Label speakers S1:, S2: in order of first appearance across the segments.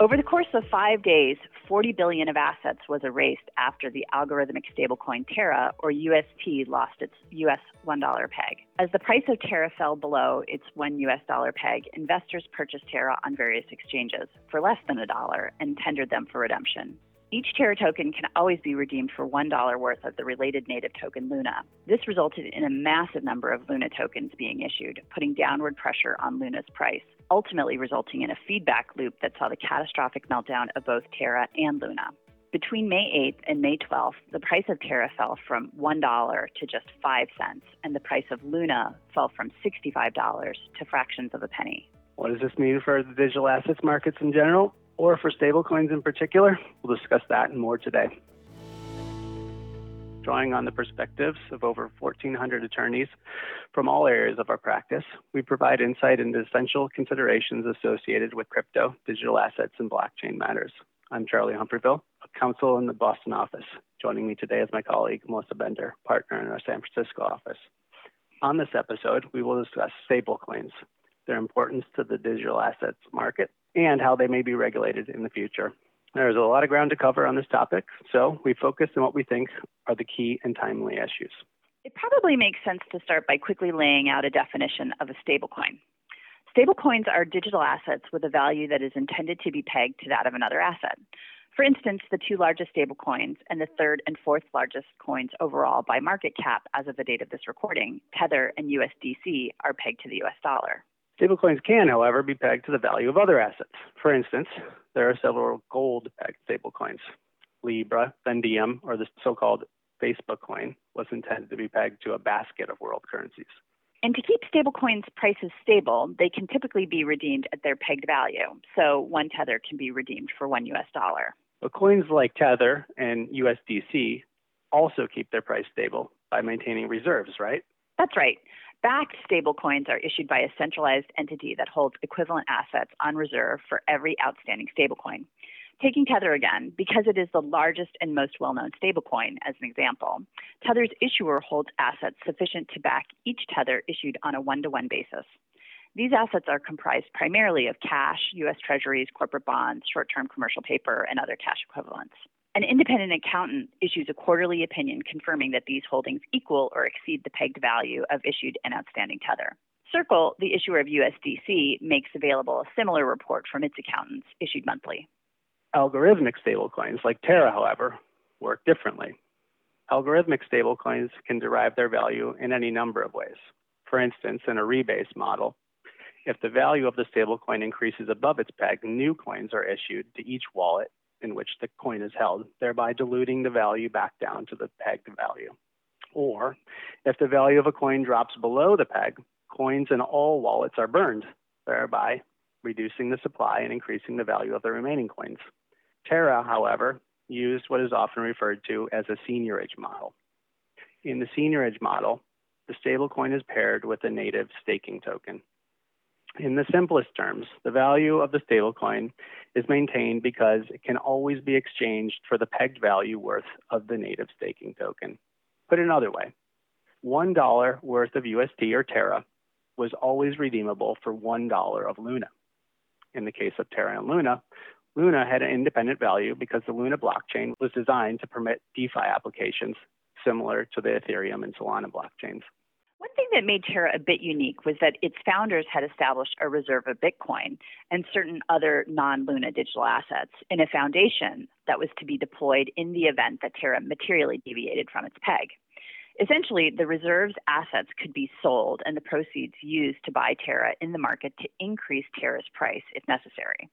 S1: Over the course of five days, 40 billion of assets was erased after the algorithmic stablecoin Terra, or UST, lost its US $1 peg. As the price of Terra fell below its one US dollar peg, investors purchased Terra on various exchanges for less than a dollar and tendered them for redemption. Each Terra token can always be redeemed for $1 worth of the related native token Luna. This resulted in a massive number of Luna tokens being issued, putting downward pressure on Luna's price ultimately resulting in a feedback loop that saw the catastrophic meltdown of both Terra and Luna. Between May 8th and May 12th, the price of Terra fell from $1 to just 5 cents, and the price of Luna fell from $65 to fractions of a penny.
S2: What does this mean for the digital assets markets in general, or for stablecoins in particular? We'll discuss that and more today drawing on the perspectives of over 1,400 attorneys from all areas of our practice, we provide insight into essential considerations associated with crypto, digital assets, and blockchain matters. I'm Charlie Humphreyville, a counsel in the Boston office. Joining me today is my colleague, Melissa Bender, partner in our San Francisco office. On this episode, we will discuss stablecoins, their importance to the digital assets market, and how they may be regulated in the future. There's a lot of ground to cover on this topic, so we focus on what we think are the key and timely issues.
S1: It probably makes sense to start by quickly laying out a definition of a stablecoin. Stablecoins are digital assets with a value that is intended to be pegged to that of another asset. For instance, the two largest stablecoins and the third and fourth largest coins overall by market cap as of the date of this recording, Tether and USDC, are pegged to the US dollar.
S2: Stablecoins can, however, be pegged to the value of other assets. For instance, there are several gold pegged stablecoins. Libra, then Diem, or the so called Facebook coin, was intended to be pegged to a basket of world currencies.
S1: And to keep stablecoins prices stable, they can typically be redeemed at their pegged value. So one Tether can be redeemed for one US dollar.
S2: But coins like Tether and USDC also keep their price stable by maintaining reserves, right?
S1: That's right. Backed stablecoins are issued by a centralized entity that holds equivalent assets on reserve for every outstanding stablecoin. Taking Tether again, because it is the largest and most well known stablecoin, as an example, Tether's issuer holds assets sufficient to back each Tether issued on a one to one basis. These assets are comprised primarily of cash, U.S. Treasuries, corporate bonds, short term commercial paper, and other cash equivalents. An independent accountant issues a quarterly opinion confirming that these holdings equal or exceed the pegged value of issued and outstanding tether. Circle, the issuer of USDC, makes available a similar report from its accountants issued monthly.
S2: Algorithmic stablecoins like Terra, however, work differently. Algorithmic stablecoins can derive their value in any number of ways. For instance, in a rebase model, if the value of the stablecoin increases above its peg, new coins are issued to each wallet in which the coin is held, thereby diluting the value back down to the pegged value. Or if the value of a coin drops below the peg, coins in all wallets are burned, thereby reducing the supply and increasing the value of the remaining coins. Terra, however, used what is often referred to as a seigniorage model. In the seigniorage model, the stablecoin is paired with a native staking token. In the simplest terms, the value of the stablecoin is maintained because it can always be exchanged for the pegged value worth of the native staking token. Put another way, $1 worth of UST or Terra was always redeemable for $1 of Luna. In the case of Terra and Luna, Luna had an independent value because the Luna blockchain was designed to permit DeFi applications similar to the Ethereum and Solana blockchains.
S1: One thing that made Terra a bit unique was that its founders had established a reserve of Bitcoin and certain other non Luna digital assets in a foundation that was to be deployed in the event that Terra materially deviated from its peg. Essentially, the reserve's assets could be sold and the proceeds used to buy Terra in the market to increase Terra's price if necessary.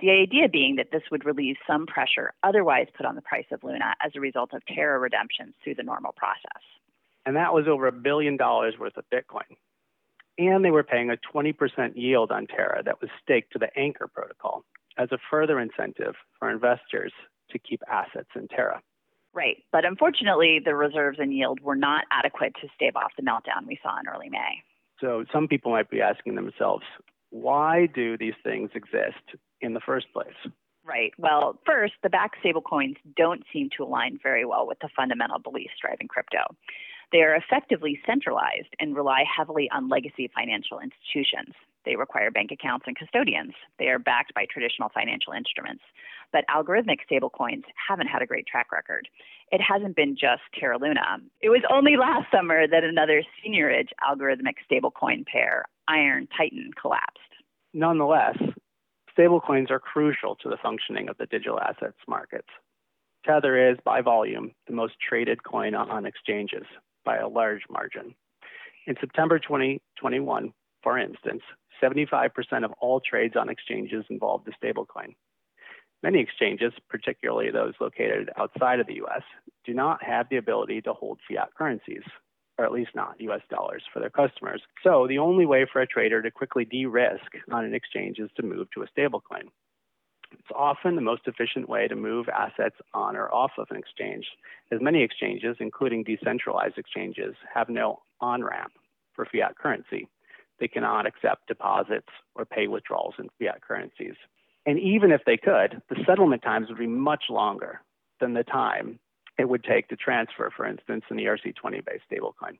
S1: The idea being that this would relieve some pressure otherwise put on the price of Luna as a result of Terra redemptions through the normal process
S2: and that was over a billion dollars worth of Bitcoin. And they were paying a 20% yield on Terra that was staked to the Anchor protocol as a further incentive for investors to keep assets in Terra.
S1: Right. But unfortunately, the reserves and yield were not adequate to stave off the meltdown we saw in early May.
S2: So some people might be asking themselves, why do these things exist in the first place?
S1: Right. Well, first, the back stablecoins don't seem to align very well with the fundamental beliefs driving crypto. They are effectively centralized and rely heavily on legacy financial institutions. They require bank accounts and custodians. They are backed by traditional financial instruments. But algorithmic stablecoins haven't had a great track record. It hasn't been just Terra Luna. It was only last summer that another seigniorage algorithmic stablecoin pair, Iron Titan, collapsed.
S2: Nonetheless, stablecoins are crucial to the functioning of the digital assets markets. Tether is, by volume, the most traded coin on exchanges by a large margin. In September 2021, for instance, 75% of all trades on exchanges involved a stablecoin. Many exchanges, particularly those located outside of the US, do not have the ability to hold fiat currencies, or at least not US dollars, for their customers. So the only way for a trader to quickly de risk on an exchange is to move to a stablecoin. It's often the most efficient way to move assets on or off of an exchange, as many exchanges, including decentralized exchanges, have no on ramp for fiat currency. They cannot accept deposits or pay withdrawals in fiat currencies. And even if they could, the settlement times would be much longer than the time it would take to transfer, for instance, an ERC20 based stablecoin.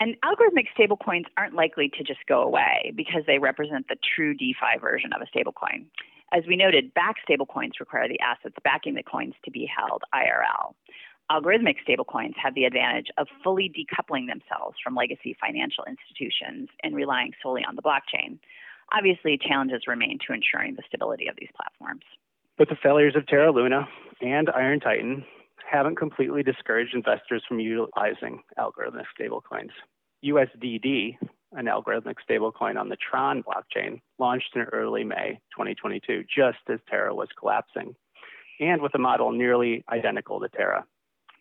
S1: And algorithmic stablecoins aren't likely to just go away because they represent the true DeFi version of a stablecoin. As we noted, backed stablecoins require the assets backing the coins to be held IRL. Algorithmic stablecoins have the advantage of fully decoupling themselves from legacy financial institutions and relying solely on the blockchain. Obviously, challenges remain to ensuring the stability of these platforms.
S2: But the failures of Terra Luna and Iron Titan haven't completely discouraged investors from utilizing algorithmic stablecoins. USDD, an algorithmic stablecoin on the Tron blockchain, launched in early May 2022, just as Terra was collapsing, and with a model nearly identical to Terra.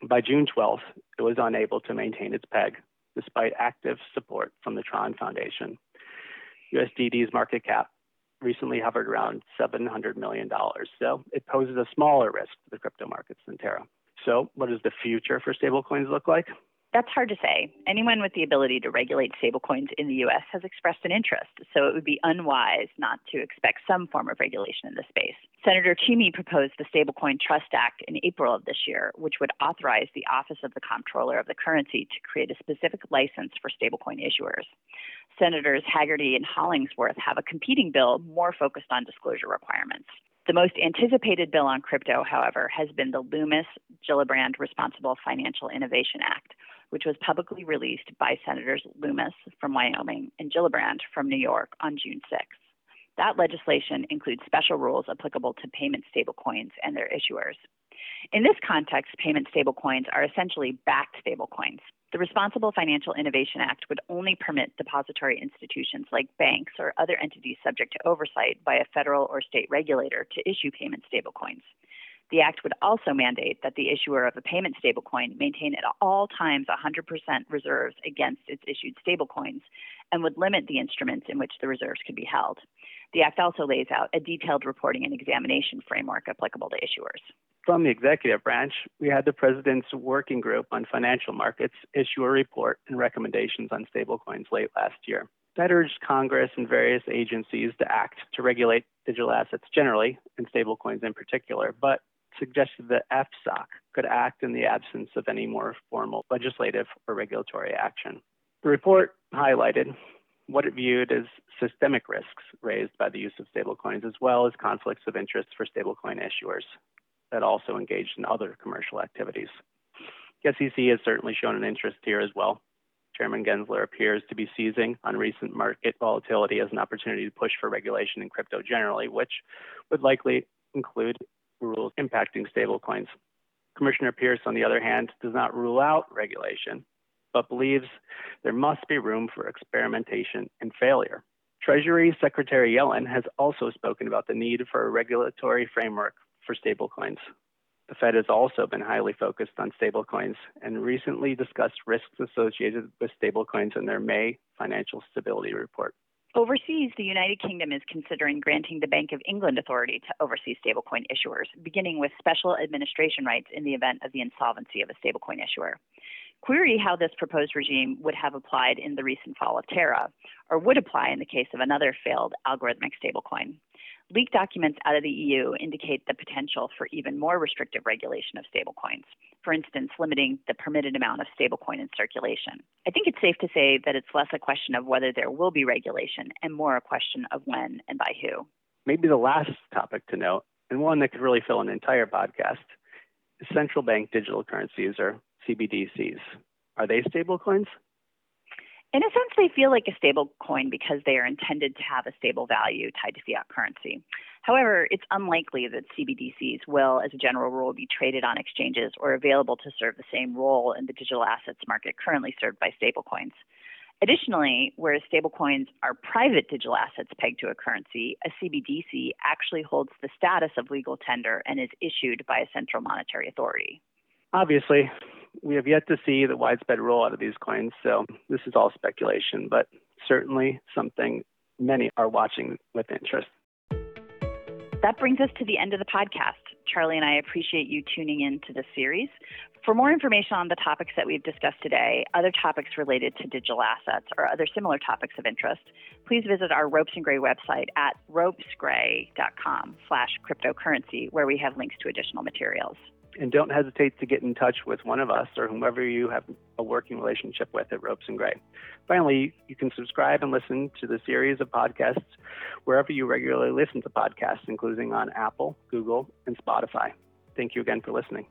S2: By June 12th, it was unable to maintain its peg, despite active support from the Tron Foundation. USDD's market cap recently hovered around $700 million, so it poses a smaller risk to the crypto markets than Terra. So, what does the future for stablecoins look like?
S1: That's hard to say. Anyone with the ability to regulate stablecoins in the U.S. has expressed an interest, so it would be unwise not to expect some form of regulation in the space. Senator Toomey proposed the Stablecoin Trust Act in April of this year, which would authorize the Office of the Comptroller of the Currency to create a specific license for stablecoin issuers. Senators Hagerty and Hollingsworth have a competing bill more focused on disclosure requirements. The most anticipated bill on crypto, however, has been the Loomis Gillibrand Responsible Financial Innovation Act, which was publicly released by Senators Loomis from Wyoming and Gillibrand from New York on June 6. That legislation includes special rules applicable to payment stablecoins and their issuers. In this context, payment stablecoins are essentially backed stablecoins. The Responsible Financial Innovation Act would only permit depository institutions like banks or other entities subject to oversight by a federal or state regulator to issue payment stablecoins. The Act would also mandate that the issuer of a payment stablecoin maintain at all times 100% reserves against its issued stablecoins and would limit the instruments in which the reserves could be held. The Act also lays out a detailed reporting and examination framework applicable to issuers.
S2: From the executive branch, we had the President's Working Group on Financial Markets issue a report and recommendations on stablecoins late last year. That urged Congress and various agencies to act to regulate digital assets generally, and stablecoins in particular, but suggested that FSOC could act in the absence of any more formal legislative or regulatory action. The report highlighted what it viewed as systemic risks raised by the use of stablecoins, as well as conflicts of interest for stablecoin issuers that also engaged in other commercial activities. The SEC has certainly shown an interest here as well. Chairman Gensler appears to be seizing on recent market volatility as an opportunity to push for regulation in crypto generally, which would likely include rules impacting stablecoins. Commissioner Peirce, on the other hand, does not rule out regulation, but believes there must be room for experimentation and failure. Treasury Secretary Yellen has also spoken about the need for a regulatory framework for stablecoins. The Fed has also been highly focused on stablecoins and recently discussed risks associated with stablecoins in their May financial stability report.
S1: Overseas, the United Kingdom is considering granting the Bank of England authority to oversee stablecoin issuers, beginning with special administration rights in the event of the insolvency of a stablecoin issuer. Query how this proposed regime would have applied in the recent fall of Terra, or would apply in the case of another failed algorithmic stablecoin. Leaked documents out of the EU indicate the potential for even more restrictive regulation of stablecoins, for instance, limiting the permitted amount of stablecoin in circulation. I think it's safe to say that it's less a question of whether there will be regulation and more a question of when and by who.
S2: Maybe the last topic to note, and one that could really fill an entire podcast, is central bank digital currencies or CBDCs. Are they stablecoins?
S1: In a sense, they feel like a stable coin because they are intended to have a stable value tied to fiat currency. However, it's unlikely that CBDCs will, as a general rule, be traded on exchanges or available to serve the same role in the digital assets market currently served by stablecoins. Additionally, whereas stablecoins are private digital assets pegged to a currency, a CBDC actually holds the status of legal tender and is issued by a central monetary authority.
S2: Obviously, we have yet to see the widespread rollout of these coins, so this is all speculation, but certainly something many are watching with interest.
S1: That brings us to the end of the podcast. Charlie and I appreciate you tuning in to this series. For more information on the topics that we've discussed today, other topics related to digital assets, or other similar topics of interest, please visit our Ropes and Gray website at ropesgray.com slash cryptocurrency, where we have links to additional materials
S2: and don't hesitate to get in touch with one of us or whomever you have a working relationship with at Ropes and Gray. Finally, you can subscribe and listen to the series of podcasts wherever you regularly listen to podcasts, including on Apple, Google, and Spotify. Thank you again for listening.